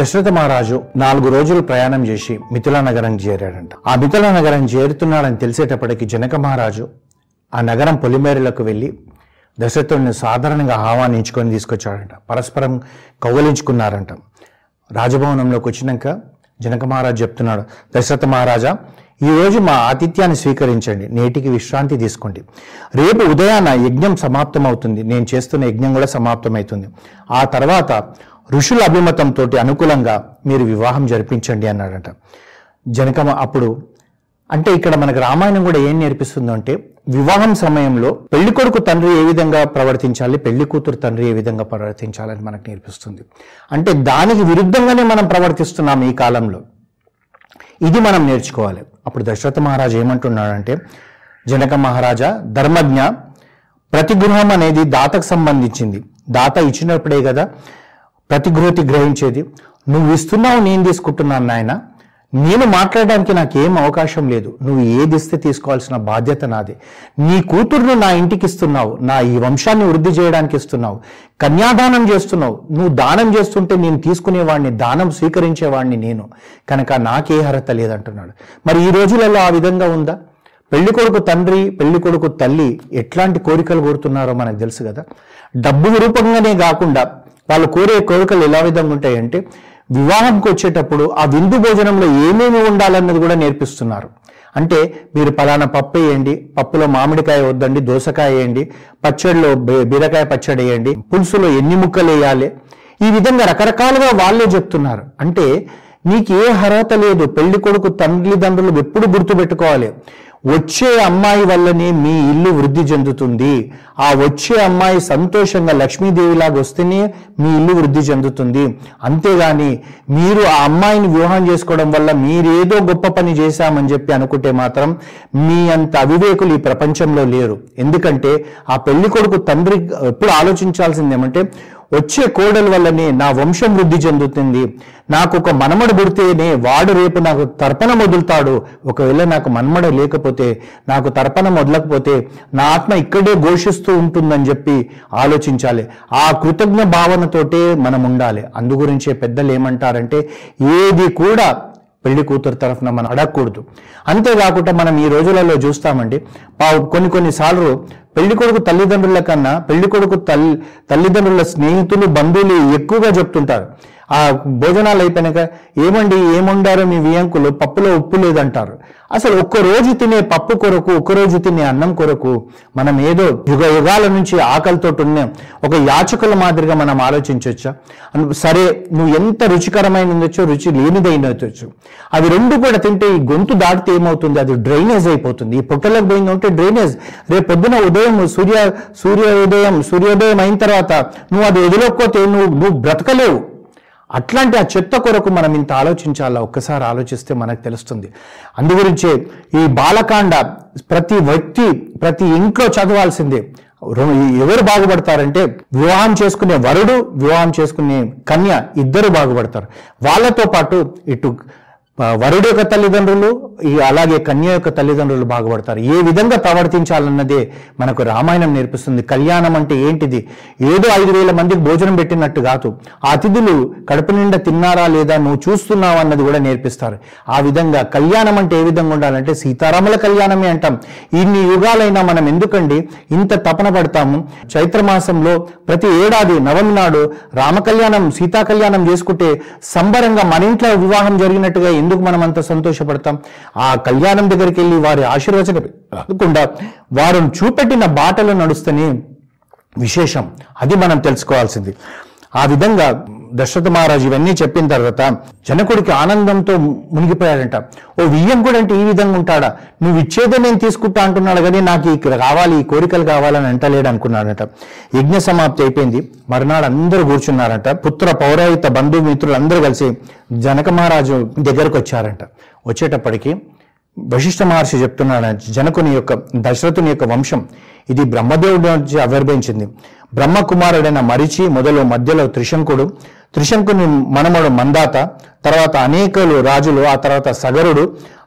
దశరథ మహారాజు నాలుగు రోజులు ప్రయాణం చేసి మిథుల నగరం చేరాడంట. ఆ మిథుల నగరం చేరుతున్నాడని తెలిసేటప్పటికి జనక మహారాజు ఆ నగరం పొలిమేరులకు వెళ్ళి దశరథుడిని సాధారణంగా ఆహ్వానించుకొని తీసుకొచ్చాడంట. పరస్పరం కౌగలించుకున్నారంట. రాజభవనంలోకి వచ్చినాక జనక మహారాజు చెప్తున్నాడు దశరథ మహారాజా ఈ రోజు మా ఆతిథ్యాన్ని స్వీకరించండి. నేటికి విశ్రాంతి తీసుకోండి. రేపు ఉదయాన యజ్ఞం సమాప్తమవుతుంది. నేను చేస్తున్న యజ్ఞం కూడా సమాప్తమవుతుంది. ఆ తర్వాత ఋషుల అభిమతంతో అనుకూలంగా మీరు వివాహం జరిపించండి అన్నాడట. జనకమ అప్పుడు అంటే ఇక్కడ మనకు రామాయణం కూడా ఏం నేర్పిస్తుందంటే వివాహం సమయంలో పెళ్ళి కొడుకు తండ్రి ఏ విధంగా ప్రవర్తించాలి పెళ్ళి కూతురు తండ్రి ఏ విధంగా ప్రవర్తించాలని మనకు నేర్పిస్తుంది. అంటే దానికి విరుద్ధంగానే మనం ప్రవర్తిస్తున్నాం ఈ కాలంలో. ఇది మనం నేర్చుకోవాలి. అప్పుడు దశరథ మహారాజు ఏమంటున్నాడంటే జనక మహారాజా ధర్మజ్ఞ ప్రతి గృహం అనేది దాతకు సంబంధించింది. దాత ఇచ్చినప్పుడే కదా ప్రతిగ్రూతి గ్రహించేది నువ్వు ఇస్తున్నావు నేను తీసుకుంటున్నాను నాయన. నేను మాట్లాడడానికి నాకు ఏం అవకాశం లేదు. నువ్వు ఏది ఇస్తే తీసుకోవాల్సిన బాధ్యత నాది. నీ కూతురును నా ఇంటికి ఇస్తున్నావు. నా ఈ వంశాన్ని వృద్ధి చేయడానికి ఇస్తున్నావు. కన్యాదానం చేస్తున్నావు. నువ్వు దానం చేస్తుంటే నేను తీసుకునేవాడిని దానం స్వీకరించేవాడిని నేను. కనుక నాకే అర్హత లేదంటున్నాడు. మరి ఈ రోజులలో ఆ విధంగా ఉందా? పెళ్ళి కొడుకు తండ్రి పెళ్ళి కొడుకు తల్లి ఎట్లాంటి కోరికలు కోరుతున్నారో మనకు తెలుసు కదా. డబ్బు రూపంగానే కాకుండా వాళ్ళు కోరే కోరికలు ఎలా విధంగా ఉంటాయంటే వివాహంకి వచ్చేటప్పుడు ఆ విందు భోజనంలో ఏమేమి ఉండాలన్నది కూడా నేర్పిస్తున్నారు. అంటే మీరు పలానా పప్పు వేయండి పప్పులో మామిడికాయ వద్దండి దోసకాయ వేయండి పచ్చడిలో బీరకాయ పచ్చడి వేయండి పులుసులో ఎన్ని ముక్కలు వేయాలి? ఈ విధంగా రకరకాలుగా వాళ్ళే చెప్తున్నారు. అంటే నీకు ఏ అర్హత లేదు పెళ్ళి కొడుకు తల్లిదండ్రులు ఎప్పుడు గుర్తుపెట్టుకోవాలి? వచ్చే అమ్మాయి వల్లనే మీ ఇల్లు వృద్ధి చెందుతుంది. ఆ వచ్చే అమ్మాయి సంతోషంగా లక్ష్మీదేవిలాగా వస్తేనే మీ ఇల్లు వృద్ధి చెందుతుంది. అంతేగాని మీరు ఆ అమ్మాయిని వివాహం చేసుకోవడం వల్ల మీరేదో గొప్ప పని చేశామని చెప్పి అనుకుంటే మాత్రం మీ అంత అవివేకులు ఈ ప్రపంచంలో లేరు. ఎందుకంటే ఆ పెళ్ళి కొడుకు తండ్రి ఎప్పుడు ఆలోచించాల్సింది ఏమంటే వచ్చే కోడల వల్లనే నా వంశం వృద్ధి చెందుతుంది. నాకు ఒక మనమడ పుడితేనే వాడు రేపు నాకు తర్పణ వదులుతాడు ఒకవేళ నాకు మనమడ లేకపోతే నాకు తర్పణం మొదలకపోతే నా ఆత్మ ఇక్కడే ఘోషిస్తూ ఉంటుందని చెప్పి ఆలోచించాలి. ఆ కృతజ్ఞ భావనతోటే మనం ఉండాలి. అందుగురించే పెద్దలు ఏమంటారంటే ఏది కూడా పెళ్ళి కూతురు తరఫున మనం అడగకూడదు. అంతేకాకుండా మనం ఈ రోజులలో చూస్తామండి పా- కొన్ని కొన్నిసార్లు పెళ్ళి కొడుకు తల్లిదండ్రుల కన్నా పెళ్ళి కొడుకు తల్లి తల్లిదండ్రుల స్నేహితులు బంధువులు ఎక్కువగా చెప్తుంటారు. ఆ భోజనాలు అయిపోయినాక ఏమండి ఏముండారో మీ వియంకులు పప్పులో ఉప్పు లేదంటారు. అసలు ఒక్క రోజు తినే పప్పు కొరకు ఒక్క రోజు తినే అన్నం కొరకు మనం ఏదో యుగ యుగాల నుంచి ఆకలితో ఉన్నాం. ఒక యాచకుల మాదిరిగా మనం ఆలోచించవచ్చా సరే నువ్వు ఎంత రుచికరమైన ఉండొచ్చో రుచి లేనిదైనవచ్చు అవి రెండు కూడా తింటే ఈ గొంతు దాటితే ఏమవుతుంది? అది డ్రైనేజ్ అయిపోతుంది. ఈ పొట్టలకు పోయింది ఉంటే డ్రైనేజ్. రేపు పొద్దున ఉదయం సూర్య సూర్యోదయం సూర్యోదయం అయిన తర్వాత నువ్వు అది వదిలేకపోతే నువ్వు నువ్వు బ్రతకలేవు. అట్లాంటి ఆ చెత్త కొరకు మనం ఇంత ఆలోచించాలా? ఒక్కసారి ఆలోచిస్తే మనకు తెలుస్తుంది. అందుగురించే ఈ బాలకాండ ప్రతి వ్యక్తి ప్రతి ఇంట్లో చదవాల్సిందే. ఎవరు బాగుపడతారంటే వివాహం చేసుకునే వరుడు వివాహం చేసుకునే కన్య ఇద్దరు బాగుపడతారు. వాళ్ళతో పాటు ఇటు వరుడు యొక్క తల్లిదండ్రులు ఈ అలాగే కన్య యొక్క తల్లిదండ్రులు బాగుపడతారు. ఏ విధంగా ప్రవర్తించాలన్నదే మనకు రామాయణం నేర్పిస్తుంది. కళ్యాణం అంటే ఏంటిది? ఏదో ఐదు వేల మందికి భోజనం పెట్టినట్టు కాదు. ఆ అతిథులు కడుపు నిండా తిన్నారా లేదా నువ్వు చూస్తున్నావు అన్నది కూడా నేర్పిస్తారు. ఆ విధంగా కళ్యాణం అంటే ఏ విధంగా ఉండాలంటే సీతారాముల కళ్యాణమే అంటాం. ఇన్ని యుగాలైనా మనం ఎందుకండి ఇంత తపన పడతాము? చైత్ర మాసంలో ప్రతి ఏడాది నవమి నాడు రామ కళ్యాణం సీతా కళ్యాణం చేసుకుంటే సంబరంగా మన ఇంట్లో వివాహం జరిగినట్టుగా ఎందుకు మనం అంత సంతోషపడతాం? ఆ కళ్యాణం దగ్గరికి వెళ్ళి వారి ఆశీర్వచనం కాకుండా వారిని చూపెట్టిన బాటలు నడుస్తని విశేషం. అది మనం తెలుసుకోవాల్సింది. ఆ విధంగా దశరథ మహారాజు ఇవన్నీ చెప్పిన తర్వాత జనకుడికి ఆనందంతో మునిగిపోయాడంట. ఓ వియ్యంకుడు అంటే ఈ విధంగా ఉంటాడా? నువ్వు ఇచ్చేదే నేను తీసుకుంటా అంటున్నాడు కానీ నాకు ఇక్కడ కావాలి ఈ కోరికలు కావాలని అంటలేడు అనుకున్నాడట. యజ్ఞ సమాప్తి అయిపోయింది. మరునాడు అందరూ కూర్చున్నారంట. పుత్ర పౌరాయుత బంధుమిత్రులు అందరూ కలిసి జనక మహారాజు దగ్గరకు వచ్చారంట. వచ్చేటప్పటికి వశిష్ఠ మహర్షి చెప్తున్నాడు జనకుని యొక్క దశరథుని యొక్క వంశం ఇది బ్రహ్మదేవుడి నుంచి ఆవిర్భవించింది. బ్రహ్మకుమారుడైన మరిచి మొదలు మధ్యలో త్రిశంకుడు త్రిశంకుని మనమడు మందాత తర్వాత అనేకలు రాజులు ఆ తర్వాత సగరుడు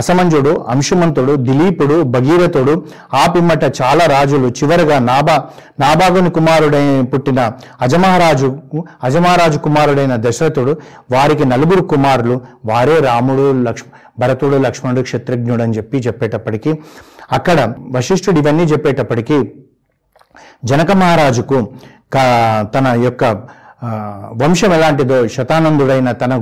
అసమంజుడు అంశుమంతుడు దిలీపుడు భగీరథుడు ఆ పిమ్మట చాలా రాజులు. చివరగా నాబా నాబాగుని కుమారుడైన పుట్టిన అజమహారాజు అజమహారాజు కుమారుడైన దశరథుడు వారికి నలుగురు కుమారులు వారే రాముడు లక్ష్మ భరతుడు లక్ష్మణుడు క్షత్రజ్ఞుడు అని చెప్పి చెప్పేటప్పటికీ అక్కడ వశిష్ఠుడు ఇవన్నీ చెప్పేటప్పటికీ జనక మహారాజుకు తన యొక్క వంశం ఎలాంటిదో శతానందుడైన తన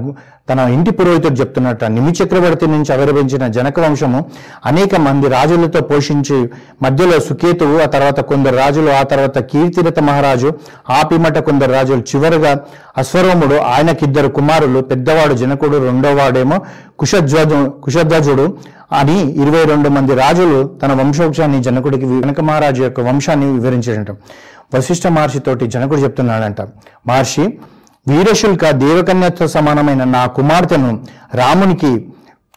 తన ఇంటి పురోహితుడు చెప్తున్నట్టు నిమి చక్రవర్తి నుంచి ఆవిర్భవించిన జనక వంశము అనేక మంది రాజులతో పోషించి మధ్యలో సుకేతువు ఆ తర్వాత కొందరు రాజులు ఆ తర్వాత కీర్తిరథ మహారాజు ఆ పిమ్మట కొందరు రాజులు చివరగా అశ్వరోముడు ఆయనకిద్దరు కుమారులు పెద్దవాడు జనకుడు రెండోవాడేమో కుషధ్వజు కుషధ్వజుడు అని ఇరవై రెండు మంది రాజులు తన వంశోక్షాన్ని జనకుడికి వెనక మహారాజు యొక్క వంశాన్ని వివరించాడంట. వశిష్ఠ మహర్షితోటి జనకుడు చెప్తున్నాడంట. మహర్షి వీరశుల్క దేవకన్యతో సమానమైన నా కుమార్తెను రామునికి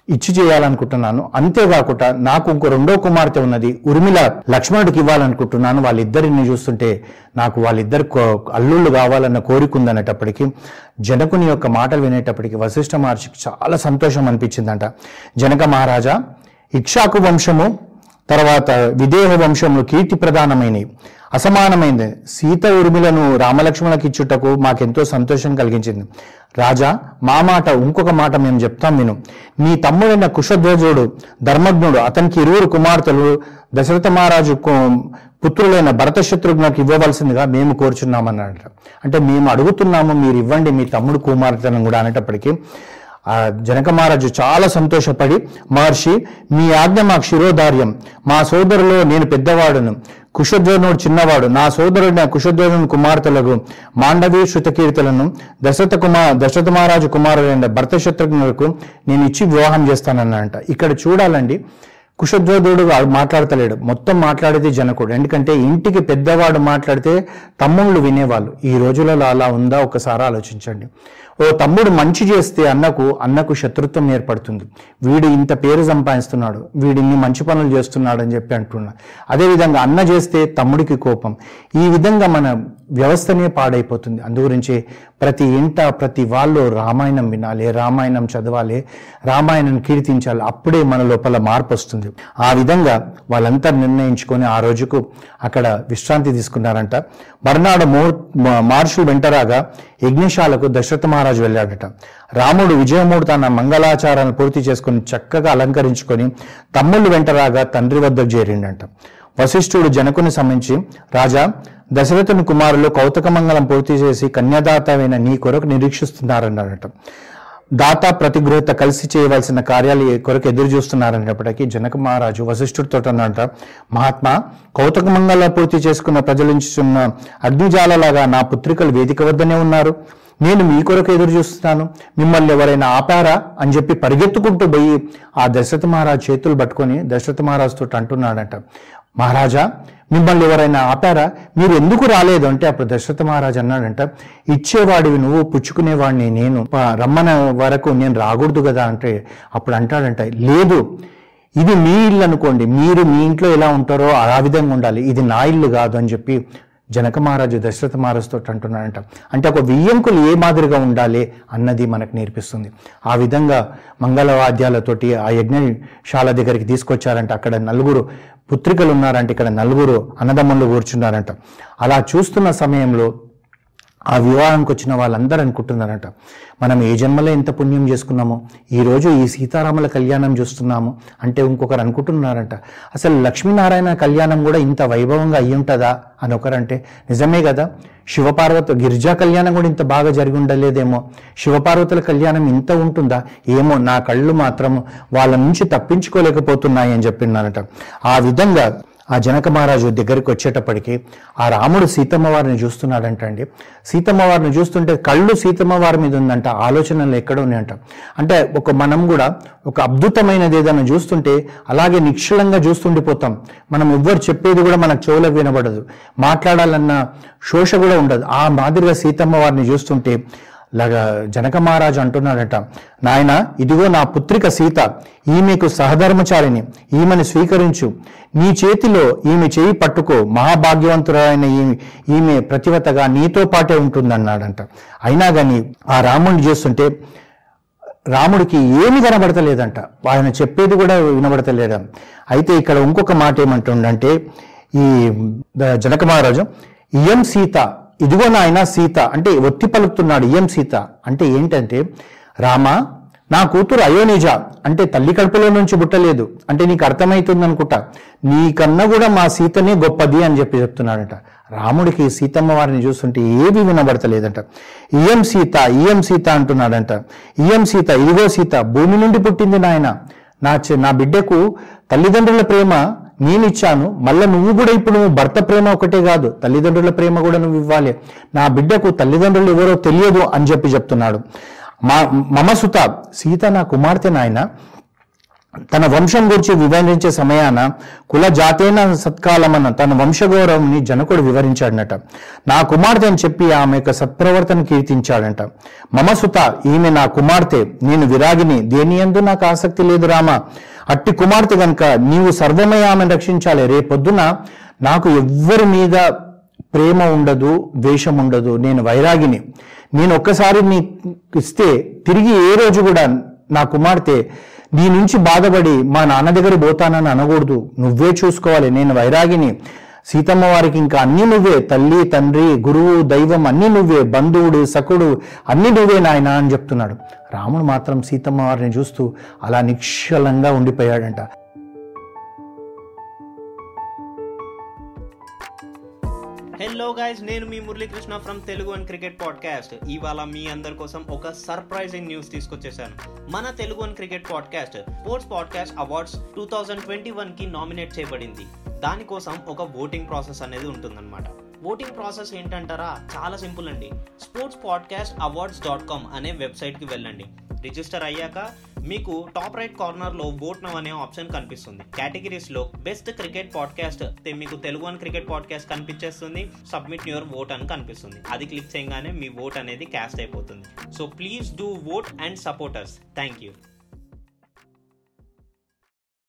ఇచ్చి చేయాలనుకుంటున్నాను. అంతేకాకుండా నాకు ఇంకో రెండో కుమార్తె ఉన్నది ఉర్మిళ లక్ష్మణుడికి ఇవ్వాలనుకుంటున్నాను. వాళ్ళిద్దరిని చూస్తుంటే నాకు వాళ్ళిద్దరు కో- అల్లుళ్ళు కావాలన్న కోరిక ఉందనేటప్పటికీ జనకుని యొక్క మాటలు వినేటప్పటికి వశిష్ఠ మహర్షికి చాలా సంతోషం అనిపించిందంట. జనక మహారాజా ఇక్షాకు వంశము తర్వాత విదేహ వంశంలో కీర్తి ప్రధానమైనవి. అసమానమైంది. సీత ఉర్మిలను రామలక్ష్మణకి ఇచ్చుటకు మాకెంతో సంతోషం కలిగించింది. రాజా మా మాట ఇంకొక మాట మేము చెప్తాం విను. నీ తమ్ముడైన కుషధ్వజుడు ధర్మజ్ఞుడు అతనికి ఇరువురు కుమార్తెలు దశరథ మహారాజు పుత్రులైన భరత శత్రుఘ్నకు ఇవ్వవలసిందిగా మేము కోరుచున్నామన్నట అంటే మేము అడుగుతున్నాము మీరు ఇవ్వండి మీ తమ్ముడు కుమార్తెను కూడా అనేటప్పటికీ. ఆ జనక మహారాజు చాలా సంతోషపడి మహర్షి మీ ఆజ్ఞ మా క్షిరోదార్యం మా సోదరులో నేను పెద్దవాడును. కుశధ్వనుడు చిన్నవాడు. నా సోదరుడిన కుశధ్వనుని కుమార్తెలకు మాండవి శృతకీర్తులను దశరథ కుమార్ దశరథ మహారాజు కుమారుడైన భర్త శత్రుఘ్నులకు నేను ఇచ్చి వివాహం చేస్తానన్నంట ఇక్కడ చూడాలండి కుశధ్వదుడు మాట్లాడతలేడు. మొత్తం మాట్లాడేది జనకుడు. ఎందుకంటే ఇంటికి పెద్దవాడు మాట్లాడితే తమ్ముళ్ళు వినేవాళ్ళు. ఈ రోజులలో అలా ఉందా? ఒకసారి ఆలోచించండి. ఓ తమ్ముడు మంచి చేస్తే అన్నకు అన్నకు శత్రుత్వం ఏర్పడుతుంది. వీడు ఇంత పేరు సంపాదిస్తున్నాడు వీడు ఇన్ని మంచి పనులు చేస్తున్నాడు అని చెప్పి అంటున్నా. అదేవిధంగా అన్న చేస్తే తమ్ముడికి కోపం. ఈ విధంగా మన వ్యవస్థనే పాడైపోతుంది. అందుగురించి ప్రతి ఇంట ప్రతి వాళ్ళు రామాయణం వినాలి రామాయణం చదవాలి రామాయణం కీర్తించాలి. అప్పుడే మన లోపల మార్పు వస్తుంది. ఆ విధంగా వాళ్ళంతా నిర్ణయించుకొని ఆ రోజుకు అక్కడ విశ్రాంతి తీసుకున్నారంట. మర్నాడు మో మార్షులు వెంటరాగా యజ్ఞశాలకు దశరథ మహారాజు వెళ్ళాడట. రాముడు విజయమూడు తన మంగళాచారాలను పూర్తి చేసుకుని చక్కగా అలంకరించుకొని తమ్ముళ్ళు వెంటరాగా తండ్రి వద్దకు చేరిండంట. వశిష్ఠుడు జనకుని సంబంధించి రాజా దశరథుని కుమారులు కౌతకమంగళం పూర్తి చేసి కన్యాదాతమైన నీ కొరకు నిరీక్షిస్తున్నారన్నాడట దాత ప్రతిగ్రహత కలిసి చేయవలసిన కార్యాలు కొరకు ఎదురు చూస్తున్నారనేటప్పటికీ జనక మహారాజు వశిష్ఠుడితో అన్నట మహాత్మా కౌతక మంగళ పూర్తి చేసుకున్న ప్రజలించుచున్న అగ్నిజాలలాగా నా పుత్రికలు వేదిక వద్దనే ఉన్నారు. నేను మీ కొరకు ఎదురు చూస్తున్నాను. మిమ్మల్ని ఎవరైనా ఆపారా అని చెప్పి పరిగెత్తుకుంటూ పోయి ఆ దశరథ మహారాజు చేతులు పట్టుకొని దశరథ మహారాజుతో అంటున్నాడట. మహారాజా మిమ్మల్ని ఎవరైనా ఆపారా? మీరు ఎందుకు రాలేదు? అంటే అప్పుడు దశరథ మహారాజు అన్నాడంట ఇచ్చేవాడివి నువ్వు పుచ్చుకునేవాడిని నేను. రమ్మన వరకు నేను రాకూడదు కదా అంటే అప్పుడు అంటాడంట లేదు ఇది మీ ఇల్లు అనుకోండి. మీరు మీ ఇంట్లో ఎలా ఉంటారో ఆ విధంగా ఉండాలి. ఇది నా ఇల్లు కాదు అని చెప్పి జనక మహారాజు దశరథ మహారాజుతో అంటున్నాడంట. అంటే ఒక వియ్యంకులు ఏ మాదిరిగా ఉండాలి అన్నది మనకు నేర్పిస్తుంది. ఆ విధంగా మంగళవాద్యాలతోటి ఆ యజ్ఞశాల దగ్గరికి తీసుకొచ్చారంట. అక్కడ నలుగురు పుత్రికలు ఉన్నారంట ఇక్కడ నలుగురు అన్నదమ్ములు కూర్చున్నారంట. అలా చూస్తున్న సమయంలో ఆ వివాహానికి వచ్చిన వాళ్ళందరూ అనుకుంటున్నారట. మనం ఏ జన్మలో ఎంత పుణ్యం చేసుకున్నామో ఈ రోజు ఈ సీతారాముల కళ్యాణం చూస్తున్నాము అంటే ఇంకొకరు అనుకుంటున్నారంట. అసలు లక్ష్మీనారాయణ కళ్యాణం కూడా ఇంత వైభవంగా అయ్యి ఉంటుందా అని ఒకరంటే నిజమే కదా శివపార్వతి గిరిజా కళ్యాణం కూడా ఇంత బాగా జరిగి ఉండలేదేమో శివపార్వతుల కళ్యాణం ఇంత ఉంటుందా ఏమో నా కళ్ళు మాత్రం వాళ్ళ నుంచి తప్పించుకోలేకపోతున్నాయి అని చెప్పినారట ఆ విధంగా ఆ జనక మహారాజు దగ్గరికి వచ్చేటప్పటికి ఆ రాముడు సీతమ్మ వారిని చూస్తున్నాడంటండి. సీతమ్మ వారిని చూస్తుంటే కళ్ళు సీతమ్మ వారి మీద ఉందంట ఆలోచనలు ఎక్కడ ఉన్నాయంట. అంటే ఒక మనం కూడా ఒక అద్భుతమైనది ఏదైనా చూస్తుంటే అలాగే నిక్షలంగా చూస్తుండిపోతాం. మనం ఎవ్వరు చెప్పేది కూడా మనకు చెవులకు వినబడదు. మాట్లాడాలన్న శోష కూడా ఉండదు. ఆ మాదిరిగా సీతమ్మ వారిని చూస్తుంటే లాగా జనక మహారాజు అంటున్నాడట నాయన ఇదిగో నా పుత్రిక సీత ఈమెకు సహధర్మచారిని ఈమెను స్వీకరించు. నీ చేతిలో ఈమె చేయి పట్టుకో మహాభాగ్యవంతురాలైన ఈమె ఈమె ప్రతివతగా నీతో పాటే ఉంటుందన్నాడంట. అయినా కానీ ఆ రాముడిని చేస్తుంటే రాముడికి ఏమి కనబడతలేదంట. ఆయన చెప్పేది కూడా వినబడతలేదు? అయితే ఇక్కడ ఇంకొక మాట ఏమంటుండంటే ఈ జనక మహారాజు ఇయం సీత ఇదిగో నాయన సీత అంటే ఒత్తి పలుకుతున్నాడు ఏం సీత. అంటే ఏంటంటే రామ నా కూతురు అయోనిజ అంటే తల్లి కడుపులో నుంచి పుట్టలేదు అంటే నీకు అర్థమవుతుంది అనుకుంటా నీకన్నా కూడా మా సీతనే గొప్పది అని చెప్పి చెప్తున్నాడట. రాముడికి సీతమ్మ వారిని చూస్తుంటే ఏవి వినబడతలేదంట. ఏం సీత ఏం సీత అంటున్నాడంట. ఏం సీత ఇదిగో సీత భూమి నుండి పుట్టింది నాయన. నా నా బిడ్డకు తల్లిదండ్రుల ప్రేమ నేను ఇచ్చాను మళ్ళీ నువ్వు కూడా ఇప్పుడు నువ్వు భర్త ప్రేమ ఒకటే కాదు తల్లిదండ్రుల ప్రేమ కూడా నువ్వు ఇవ్వాలి. నా బిడ్డకు తల్లిదండ్రులు ఎవరో తెలియదు అని చెప్పి చెప్తున్నాడు. మా మమ సుత సీత నా కుమార్తె నాయన తన వంశం గురించి వివరించే సమయాన కుల జాతేన సత్కాలమన్న తన వంశగౌరవంని జనకుడు వివరించాడనట. నా కుమార్తె అని చెప్పి ఆమె యొక్క సత్ప్రవర్తన కీర్తించాడంట. మమసుత ఈమె నా కుమార్తె నేను విరాగిని దేని యందు నాకు ఆసక్తి లేదు రామ? అట్టి కుమార్తె గనుక నీవు సర్వమయ ఆమెను రక్షించాలి. రేపొద్దున నాకు ఎవ్వరి మీద ప్రేమ ఉండదు ద్వేషం ఉండదు. నేను వైరాగిని. నేను ఒక్కసారి నీ ఇస్తే తిరిగి ఏ రోజు కూడా నా కుమార్తె నీ నుంచి బాధపడి మా నాన్న దగ్గర పోతానని అనకూడదు. నువ్వే చూసుకోవాలి. నేను వైరాగిని. సీతమ్మ వారికి ఇంకా అన్ని నువ్వే తల్లి తండ్రి గురువు దైవం అన్ని నువ్వే బంధువుడు సకుడు అన్ని నువ్వే నాయన అని చెప్తున్నాడు. రాముడు మాత్రం సీతమ్మ వారిని చూస్తూ అలా నిక్షలంగా ఉండిపోయాడంట. హలో గైస్ నేను మీ Muralikrishna from Telugu and cricket podcast ఇవాళ మీ అందరి కోసం ఒక సర్ప్రైజింగ్ న్యూస్ తీసుకొచ్చేసాను. మన Telugu and cricket podcast sports podcast awards two thousand twenty వన్కి నామినేట్ చేయబడింది. దానికోసం ఒక ఓటింగ్ ప్రాసెస్ అనేది ఉంటుందన్నమాట. ఓటింగ్ ప్రాసెస్ ఏంటంటారా? చాలా సింపుల్ అండి. Sports podcast awards dot com అనే వెబ్సైట్కి వెళ్ళండి. రిజిస్టర్ అయ్యాక మీకు టాప్ రైట్ కార్నర్లో ఓట్ నవ్ అనే ఆప్షన్ కనిపిస్తుంది. కేటగిరీస్లో బెస్ట్ క్రికెట్ పాడ్కాస్ట్ మీకు తెలుగు అని క్రికెట్ పాడ్కాస్ట్ కనిపించేస్తుంది. సబ్మిట్ యువర్ ఓట్ అని కనిపిస్తుంది. అది క్లిక్ చేయగానే మీ ఓట్ అనేది క్యాస్ట్ అయిపోతుంది. So please do vote and supporters thank you